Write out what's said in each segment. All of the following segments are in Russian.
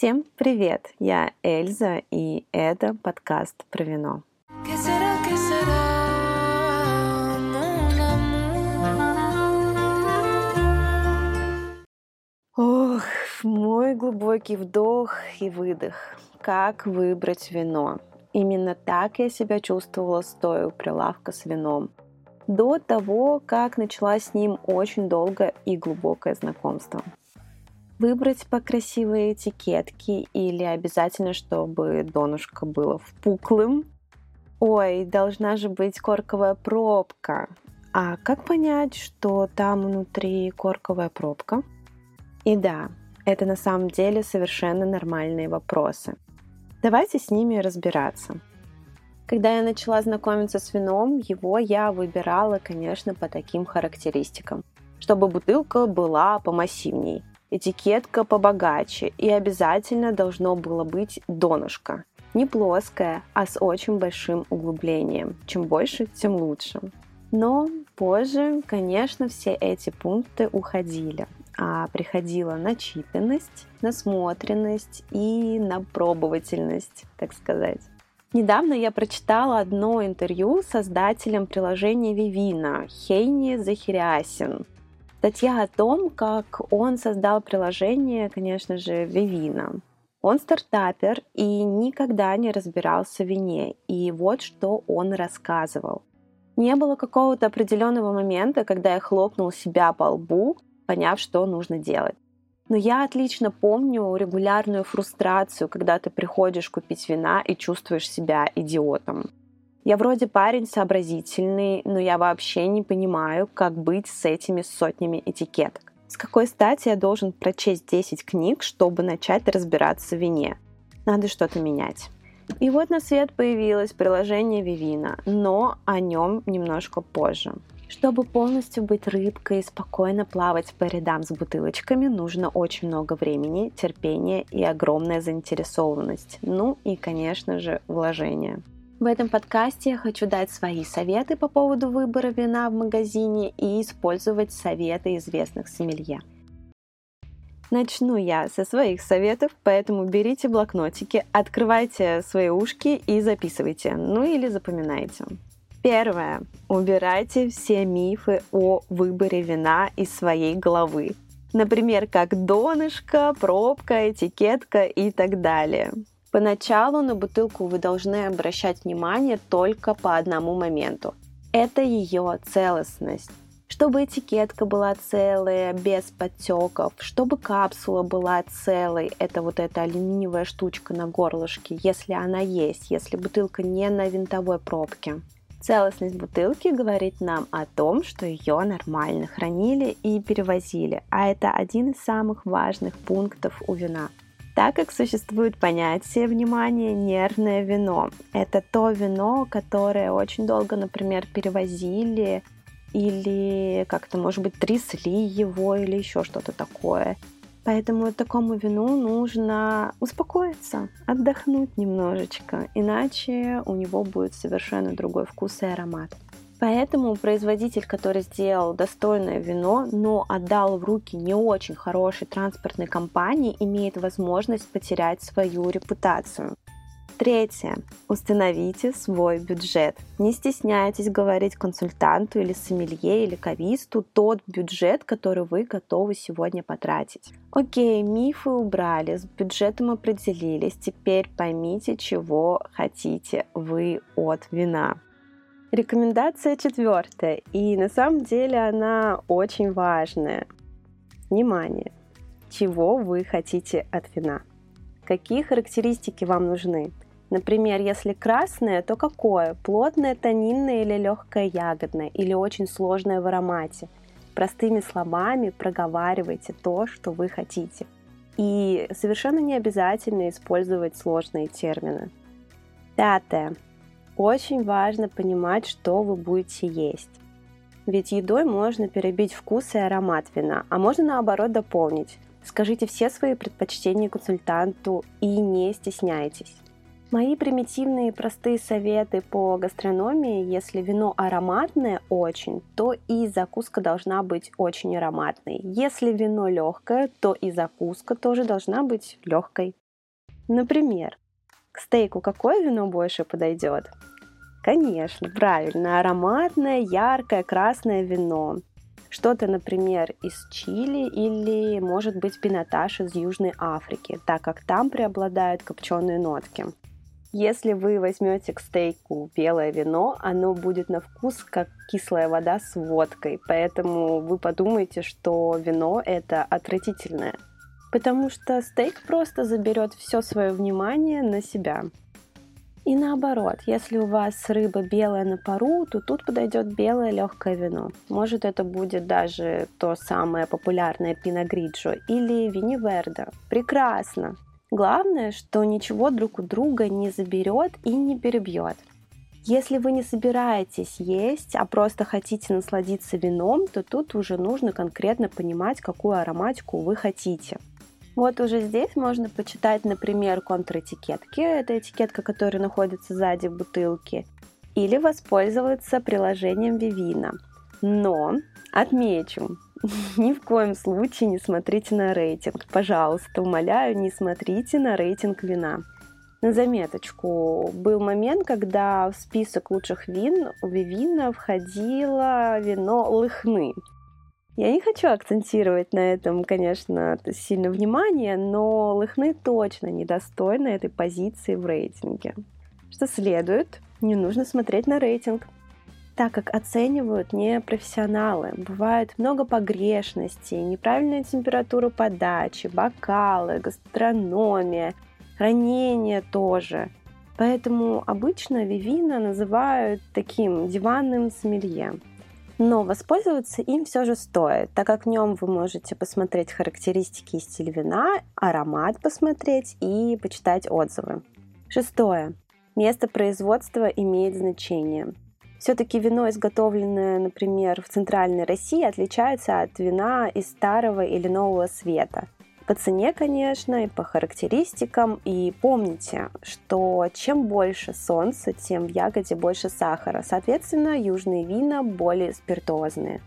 Всем привет! Я Эльза, и это подкаст про вино. Ох, мой глубокий вдох и выдох. Как выбрать вино? Именно так я себя чувствовала, стоя у прилавка с вином. До того, как начала с ним очень долгое и глубокое знакомство. Выбрать по красивой этикетке или обязательно, чтобы донышко было впуклым? Ой, должна же быть корковая пробка. А как понять, что там внутри корковая пробка? И да, это на самом деле совершенно нормальные вопросы. Давайте с ними разбираться. Когда я начала знакомиться с вином, его я выбирала, конечно, по таким характеристикам. Чтобы бутылка была помассивней, этикетка побогаче и обязательно должно было быть донышко. Не плоское, а с очень большим углублением. Чем больше, тем лучше. Но позже, конечно, все эти пункты уходили, а приходила начитанность, насмотренность и напробовательность, так сказать. Недавно я прочитала одно интервью с создателем приложения Vivina Хейни Захириасин. Статья о том, как он создал приложение, конечно же, Vivina. Он стартапер и никогда не разбирался в вине. И вот что он рассказывал. Не было какого-то определенного момента, когда я хлопнул себя по лбу, поняв, что нужно делать. Но я отлично помню регулярную фрустрацию, когда ты приходишь купить вина и чувствуешь себя идиотом. Я вроде парень сообразительный, но я вообще не понимаю, как быть с этими сотнями этикеток. С какой стати я должен прочесть 10 книг, чтобы начать разбираться в вине? Надо что-то менять. И вот на свет появилось приложение Vivina, но о нем немножко позже. Чтобы полностью быть рыбкой и спокойно плавать по рядам с бутылочками, нужно очень много времени, терпения и огромная заинтересованность. Ну и, конечно же, вложения. В этом подкасте я хочу дать свои советы по поводу выбора вина в магазине и использовать советы известных сомелье. Начну я со своих советов, поэтому берите блокнотики, открывайте свои ушки и записывайте, ну или запоминайте. Первое. Убирайте все мифы о выборе вина из своей головы. Например, как донышко, пробка, этикетка и так далее. Поначалу на бутылку вы должны обращать внимание только по одному моменту. Это ее целостность. Чтобы этикетка была целая, без подтеков, чтобы капсула была целой, это вот эта алюминиевая штучка на горлышке, если она есть, если бутылка не на винтовой пробке. Целостность бутылки говорит нам о том, что ее нормально хранили и перевозили, а это один из самых важных пунктов у вина – так как существует понятие внимания нервное вино. Это то вино, которое очень долго, например, перевозили или как-то, может быть, трясли его или еще что-то такое. Поэтому такому вину нужно успокоиться, отдохнуть немножечко, иначе у него будет совершенно другой вкус и аромат. Поэтому производитель, который сделал достойное вино, но отдал в руки не очень хорошей транспортной компании, имеет возможность потерять свою репутацию. Третье. Установите свой бюджет. Не стесняйтесь говорить консультанту или сомелье или кависту тот бюджет, который вы готовы сегодня потратить. Окей, мифы убрали, с бюджетом определились. Теперь поймите, чего хотите вы от вина. Рекомендация четвертая, и на самом деле она очень важная. Внимание! Чего вы хотите от вина? Какие характеристики вам нужны? Например, если красное, то какое? Плотное, тонинное или легкое ягодное? Или очень сложное в аромате? Простыми словами проговаривайте то, что вы хотите. И совершенно не обязательно использовать сложные термины. Пятое. Очень важно понимать, что вы будете есть. Ведь едой можно перебить вкус и аромат вина, а можно наоборот дополнить. Скажите все свои предпочтения консультанту и не стесняйтесь. Мои примитивные простые советы по гастрономии, если вино ароматное очень, то и закуска должна быть очень ароматной. Если вино легкое, то и закуска тоже должна быть легкой. Например, к стейку какое вино больше подойдет? Конечно, правильно, ароматное, яркое, красное вино. Что-то, например, из Чили или, может быть, пинотаж из Южной Африки, так как там преобладают копченые нотки. Если вы возьмете к стейку белое вино, оно будет на вкус как кислая вода с водкой, поэтому вы подумаете, что вино это отвратительное. Потому что стейк просто заберет все свое внимание на себя. И наоборот, если у вас рыба белая на пару, то тут подойдет белое легкое вино. Может это будет даже то самое популярное пино гриджо или вини вердо. Прекрасно! Главное, что ничего друг у друга не заберет и не перебьет. Если вы не собираетесь есть, а просто хотите насладиться вином, то тут уже нужно конкретно понимать, какую ароматику вы хотите. Вот уже здесь можно почитать, например, контратикетки. Это этикетка, которая находится сзади бутылки. Или воспользоваться приложением Vivina. Но отмечу, ни в коем случае не смотрите на рейтинг. Пожалуйста, умоляю, не смотрите на рейтинг вина. На заметочку, был момент, когда в список лучших вин у Вивина входило вино Лыхны. Я не хочу акцентировать на этом, конечно, сильно внимание, но Лыхны точно недостойны этой позиции в рейтинге. Что следует, не нужно смотреть на рейтинг так как оценивают не профессионалы. Бывает много погрешностей, неправильная температура подачи, бокалы, гастрономия, хранение тоже. Поэтому обычно Вивина называют таким диванным сомелье. Но воспользоваться им все же стоит, так как в нем вы можете посмотреть характеристики и стиль вина, аромат посмотреть и почитать отзывы. Шестое. Место производства имеет значение. Все-таки вино, изготовленное, например, в Центральной России, отличается от вина из старого или нового света. По цене, конечно, и по характеристикам. И помните, что чем больше солнца, тем в ягоде больше сахара. Соответственно, южные вина более спиртозные.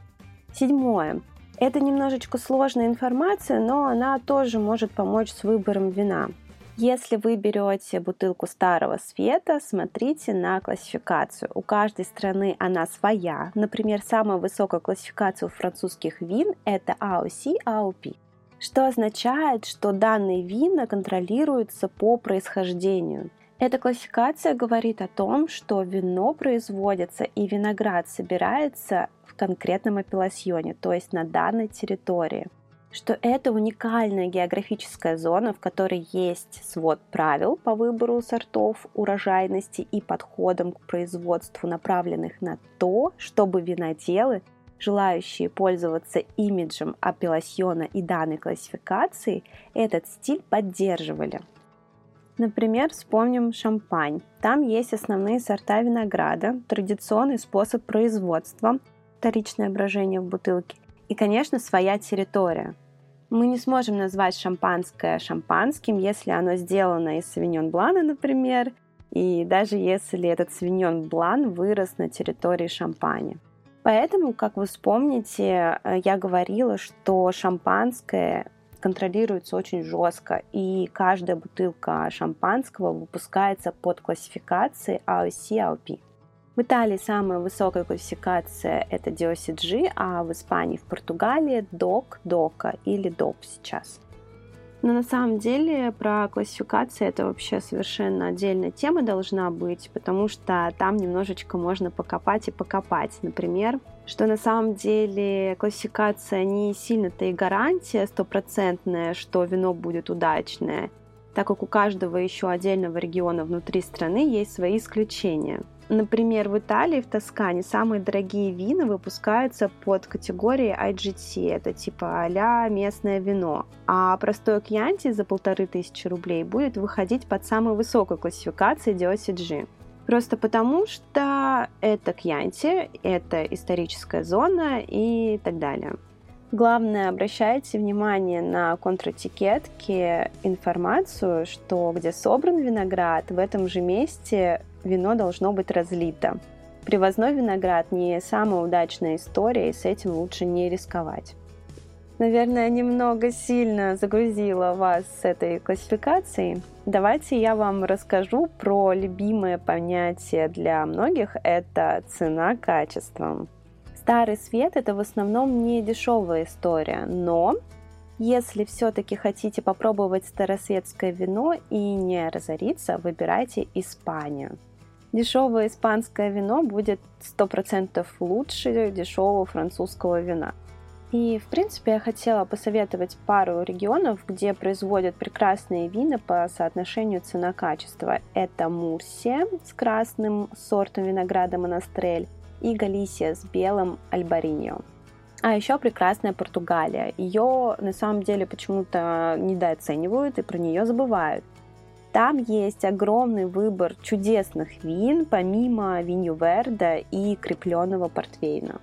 Седьмое. Это немножечко сложная информация, но она тоже может помочь с выбором вина. Если вы берете бутылку старого света, смотрите на классификацию. У каждой страны она своя. Например, самая высокая классификация у французских вин – это AOC, AOP что означает, что данные вина контролируются по происхождению. Эта классификация говорит о том, что вино производится и виноград собирается в конкретном апелласьоне, то есть на данной территории что это уникальная географическая зона, в которой есть свод правил по выбору сортов, урожайности и подходам к производству, направленных на то, чтобы виноделы, желающие пользоваться имиджем апелласьона и данной классификации, этот стиль поддерживали. Например, вспомним шампань. Там есть основные сорта винограда, традиционный способ производства, вторичное брожение в бутылке и, конечно, своя территория. Мы не сможем назвать шампанское шампанским, если оно сделано из савиньон блана, например, и даже если этот савиньон блан вырос на территории шампани. Поэтому, как вы вспомните, э, я говорила, что шампанское контролируется очень жестко, и каждая бутылка шампанского выпускается под классификацией AOC-AOP. В Италии самая высокая классификация это DOCG, а в Испании, в Португалии DOC, DOCA или DOP сейчас. Но на самом деле про классификацию это вообще совершенно отдельная тема должна быть, потому что там немножечко можно покопать и покопать. Например, что на самом деле классификация не сильно-то и гарантия стопроцентная, что вино будет удачное, так как у каждого еще отдельного региона внутри страны есть свои исключения. Например, в Италии, в Тоскане, самые дорогие вина выпускаются под категорией IGT, это типа а местное вино. А простой кьянти за полторы тысячи рублей будет выходить под самую высокую классификацию DOCG. Просто потому, что это кьянти, это историческая зона и так далее. Главное, обращайте внимание на контратикетки информацию, что где собран виноград, в этом же месте вино должно быть разлито. Привозной виноград не самая удачная история, и с этим лучше не рисковать. Наверное, немного сильно загрузила вас с этой классификацией. Давайте я вам расскажу про любимое понятие для многих – это цена-качество. Старый свет – это в основном не дешевая история, но если все-таки хотите попробовать старосветское вино и не разориться, выбирайте Испанию. Дешевое испанское вино будет 100% лучше дешевого французского вина. И, в принципе, я хотела посоветовать пару регионов, где производят прекрасные вина по соотношению цена-качество. Это Мурсия с красным сортом винограда Монастрель и Галисия с белым Альбариньо. А еще прекрасная Португалия. Ее на самом деле почему-то недооценивают и про нее забывают. Там есть огромный выбор чудесных вин, помимо винью Верда и крепленного портвейна.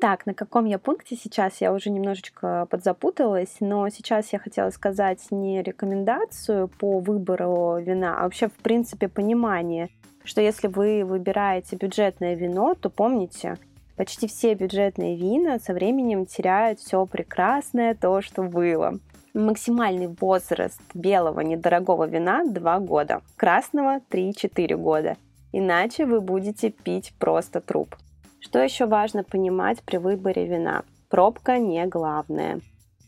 Так, на каком я пункте сейчас, я уже немножечко подзапуталась, но сейчас я хотела сказать не рекомендацию по выбору вина, а вообще, в принципе, понимание, что если вы выбираете бюджетное вино, то помните, почти все бюджетные вина со временем теряют все прекрасное, то, что было. Максимальный возраст белого недорогого вина 2 года, красного 3-4 года. Иначе вы будете пить просто труп. Что еще важно понимать при выборе вина? Пробка не главное.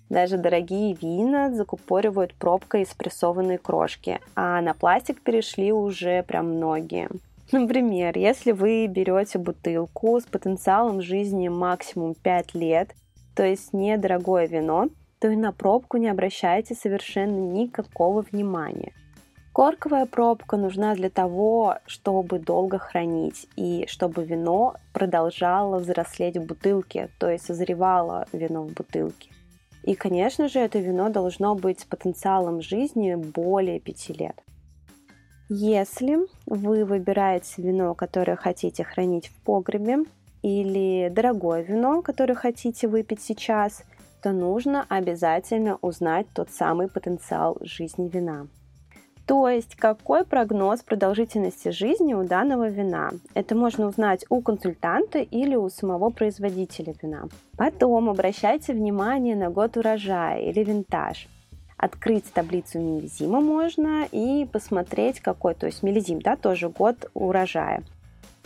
Даже дорогие вина закупоривают пробкой из прессованной крошки, а на пластик перешли уже прям многие. Например, если вы берете бутылку с потенциалом жизни максимум 5 лет, то есть недорогое вино, то и на пробку не обращайте совершенно никакого внимания – Корковая пробка нужна для того, чтобы долго хранить и чтобы вино продолжало взрослеть в бутылке, то есть созревало вино в бутылке. И, конечно же, это вино должно быть с потенциалом жизни более 5 лет. Если вы выбираете вино, которое хотите хранить в погребе, или дорогое вино, которое хотите выпить сейчас, то нужно обязательно узнать тот самый потенциал жизни вина. То есть, какой прогноз продолжительности жизни у данного вина? Это можно узнать у консультанта или у самого производителя вина. Потом обращайте внимание на год урожая или винтаж. Открыть таблицу миллизима можно и посмотреть какой, то есть миллизим, да, тоже год урожая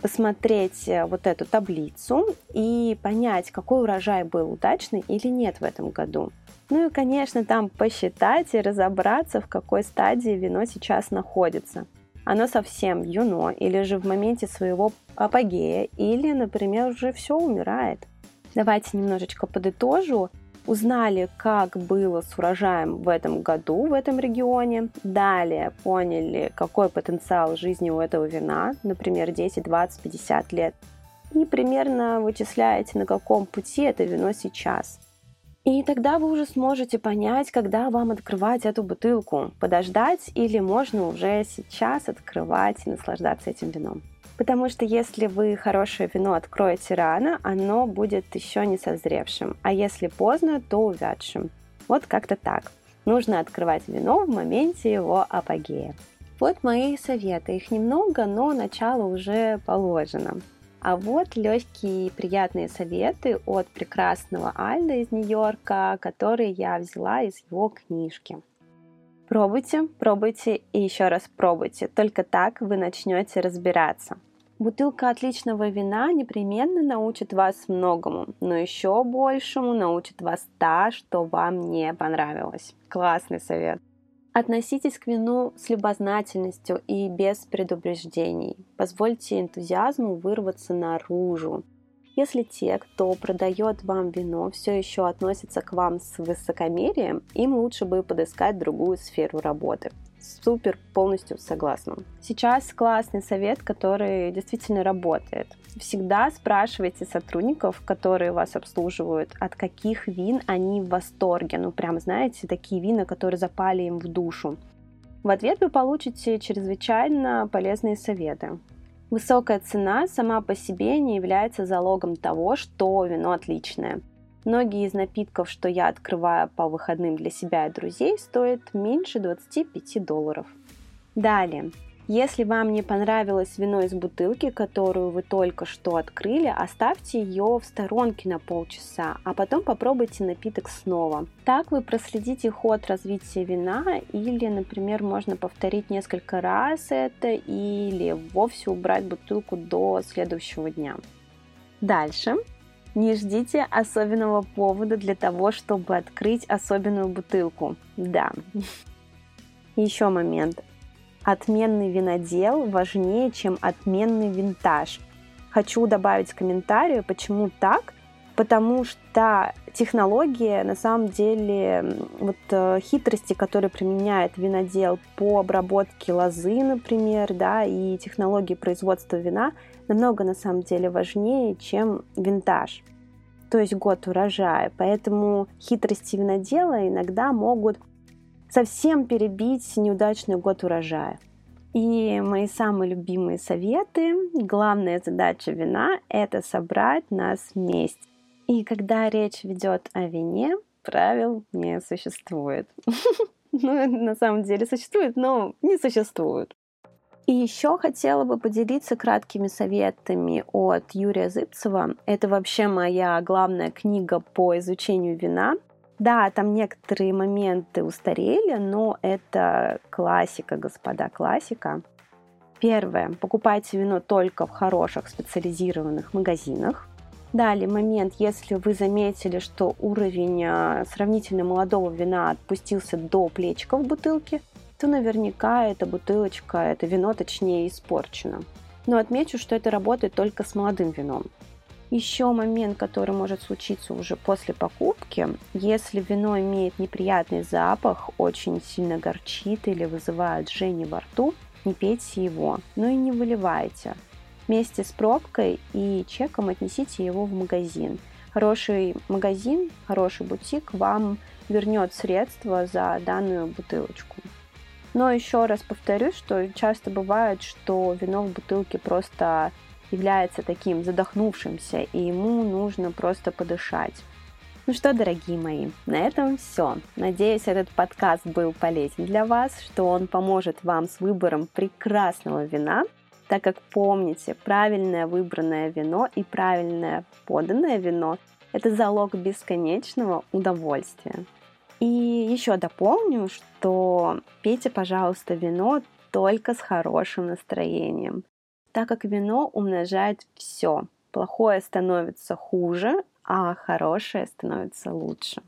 посмотреть э, вот эту таблицу и понять, какой урожай был удачный или нет в этом году. Ну и, конечно, там посчитать и разобраться, в какой стадии вино сейчас находится. Оно совсем юно или же в моменте своего апогея, или, например, уже все умирает. Давайте немножечко подытожу узнали, как было с урожаем в этом году в этом регионе. Далее поняли, какой потенциал жизни у этого вина, например, 10, 20, 50 лет. И примерно вычисляете, на каком пути это вино сейчас. И тогда вы уже сможете понять, когда вам открывать эту бутылку. Подождать или можно уже сейчас открывать и наслаждаться этим вином. Потому что если вы хорошее вино откроете рано, оно будет еще не созревшим, а если поздно, то увядшим. Вот как-то так. Нужно открывать вино в моменте его апогея. Вот мои советы. Их немного, но начало уже положено. А вот легкие приятные советы от прекрасного Альда из Нью-Йорка, которые я взяла из его книжки. Пробуйте, пробуйте и еще раз пробуйте. Только так вы начнете разбираться. Бутылка отличного вина непременно научит вас многому, но еще большему научит вас та, что вам не понравилось. Классный совет. Относитесь к вину с любознательностью и без предубеждений. Позвольте энтузиазму вырваться наружу. Если те, кто продает вам вино, все еще относятся к вам с высокомерием, им лучше бы подыскать другую сферу работы супер полностью согласна. Сейчас классный совет, который действительно работает. Всегда спрашивайте сотрудников, которые вас обслуживают, от каких вин они в восторге. Ну, прям, знаете, такие вина, которые запали им в душу. В ответ вы получите чрезвычайно полезные советы. Высокая цена сама по себе не является залогом того, что вино отличное. Многие из напитков, что я открываю по выходным для себя и друзей, стоят меньше 25 долларов. Далее. Если вам не понравилось вино из бутылки, которую вы только что открыли, оставьте ее в сторонке на полчаса, а потом попробуйте напиток снова. Так вы проследите ход развития вина или, например, можно повторить несколько раз это или вовсе убрать бутылку до следующего дня. Дальше. Не ждите особенного повода для того, чтобы открыть особенную бутылку. Да. Еще момент. Отменный винодел важнее, чем отменный винтаж. Хочу добавить комментарию, почему так. Потому что технология, на самом деле, вот э, хитрости, которые применяет винодел по обработке лозы, например, да, и технологии производства вина намного, на самом деле, важнее, чем винтаж то есть год урожая. Поэтому хитрости винодела иногда могут совсем перебить неудачный год урожая. И мои самые любимые советы. Главная задача вина – это собрать нас вместе. И когда речь ведет о вине, правил не существует. Ну, на самом деле существует, но не существует. И еще хотела бы поделиться краткими советами от Юрия Зыбцева. Это вообще моя главная книга по изучению вина. Да, там некоторые моменты устарели, но это классика, господа, классика. Первое. Покупайте вино только в хороших специализированных магазинах. Далее момент, если вы заметили, что уровень а, сравнительно молодого вина отпустился до плечика в бутылке, то наверняка эта бутылочка, это вино точнее испорчено. Но отмечу, что это работает только с молодым вином. Еще момент, который может случиться уже после покупки, если вино имеет неприятный запах, очень сильно горчит или вызывает жжение во рту, не пейте его, но и не выливайте. Вместе с пробкой и чеком отнесите его в магазин. Хороший магазин, хороший бутик вам вернет средства за данную бутылочку. Но еще раз повторюсь, что часто бывает, что вино в бутылке просто является таким задохнувшимся, и ему нужно просто подышать. Ну что, дорогие мои, на этом все. Надеюсь, этот подкаст был полезен для вас, что он поможет вам с выбором прекрасного вина, так как помните, правильное выбранное вино и правильное поданное вино – это залог бесконечного удовольствия. И еще дополню, что пейте, пожалуйста, вино только с хорошим настроением так как вино умножает все. Плохое становится хуже, а хорошее становится лучше.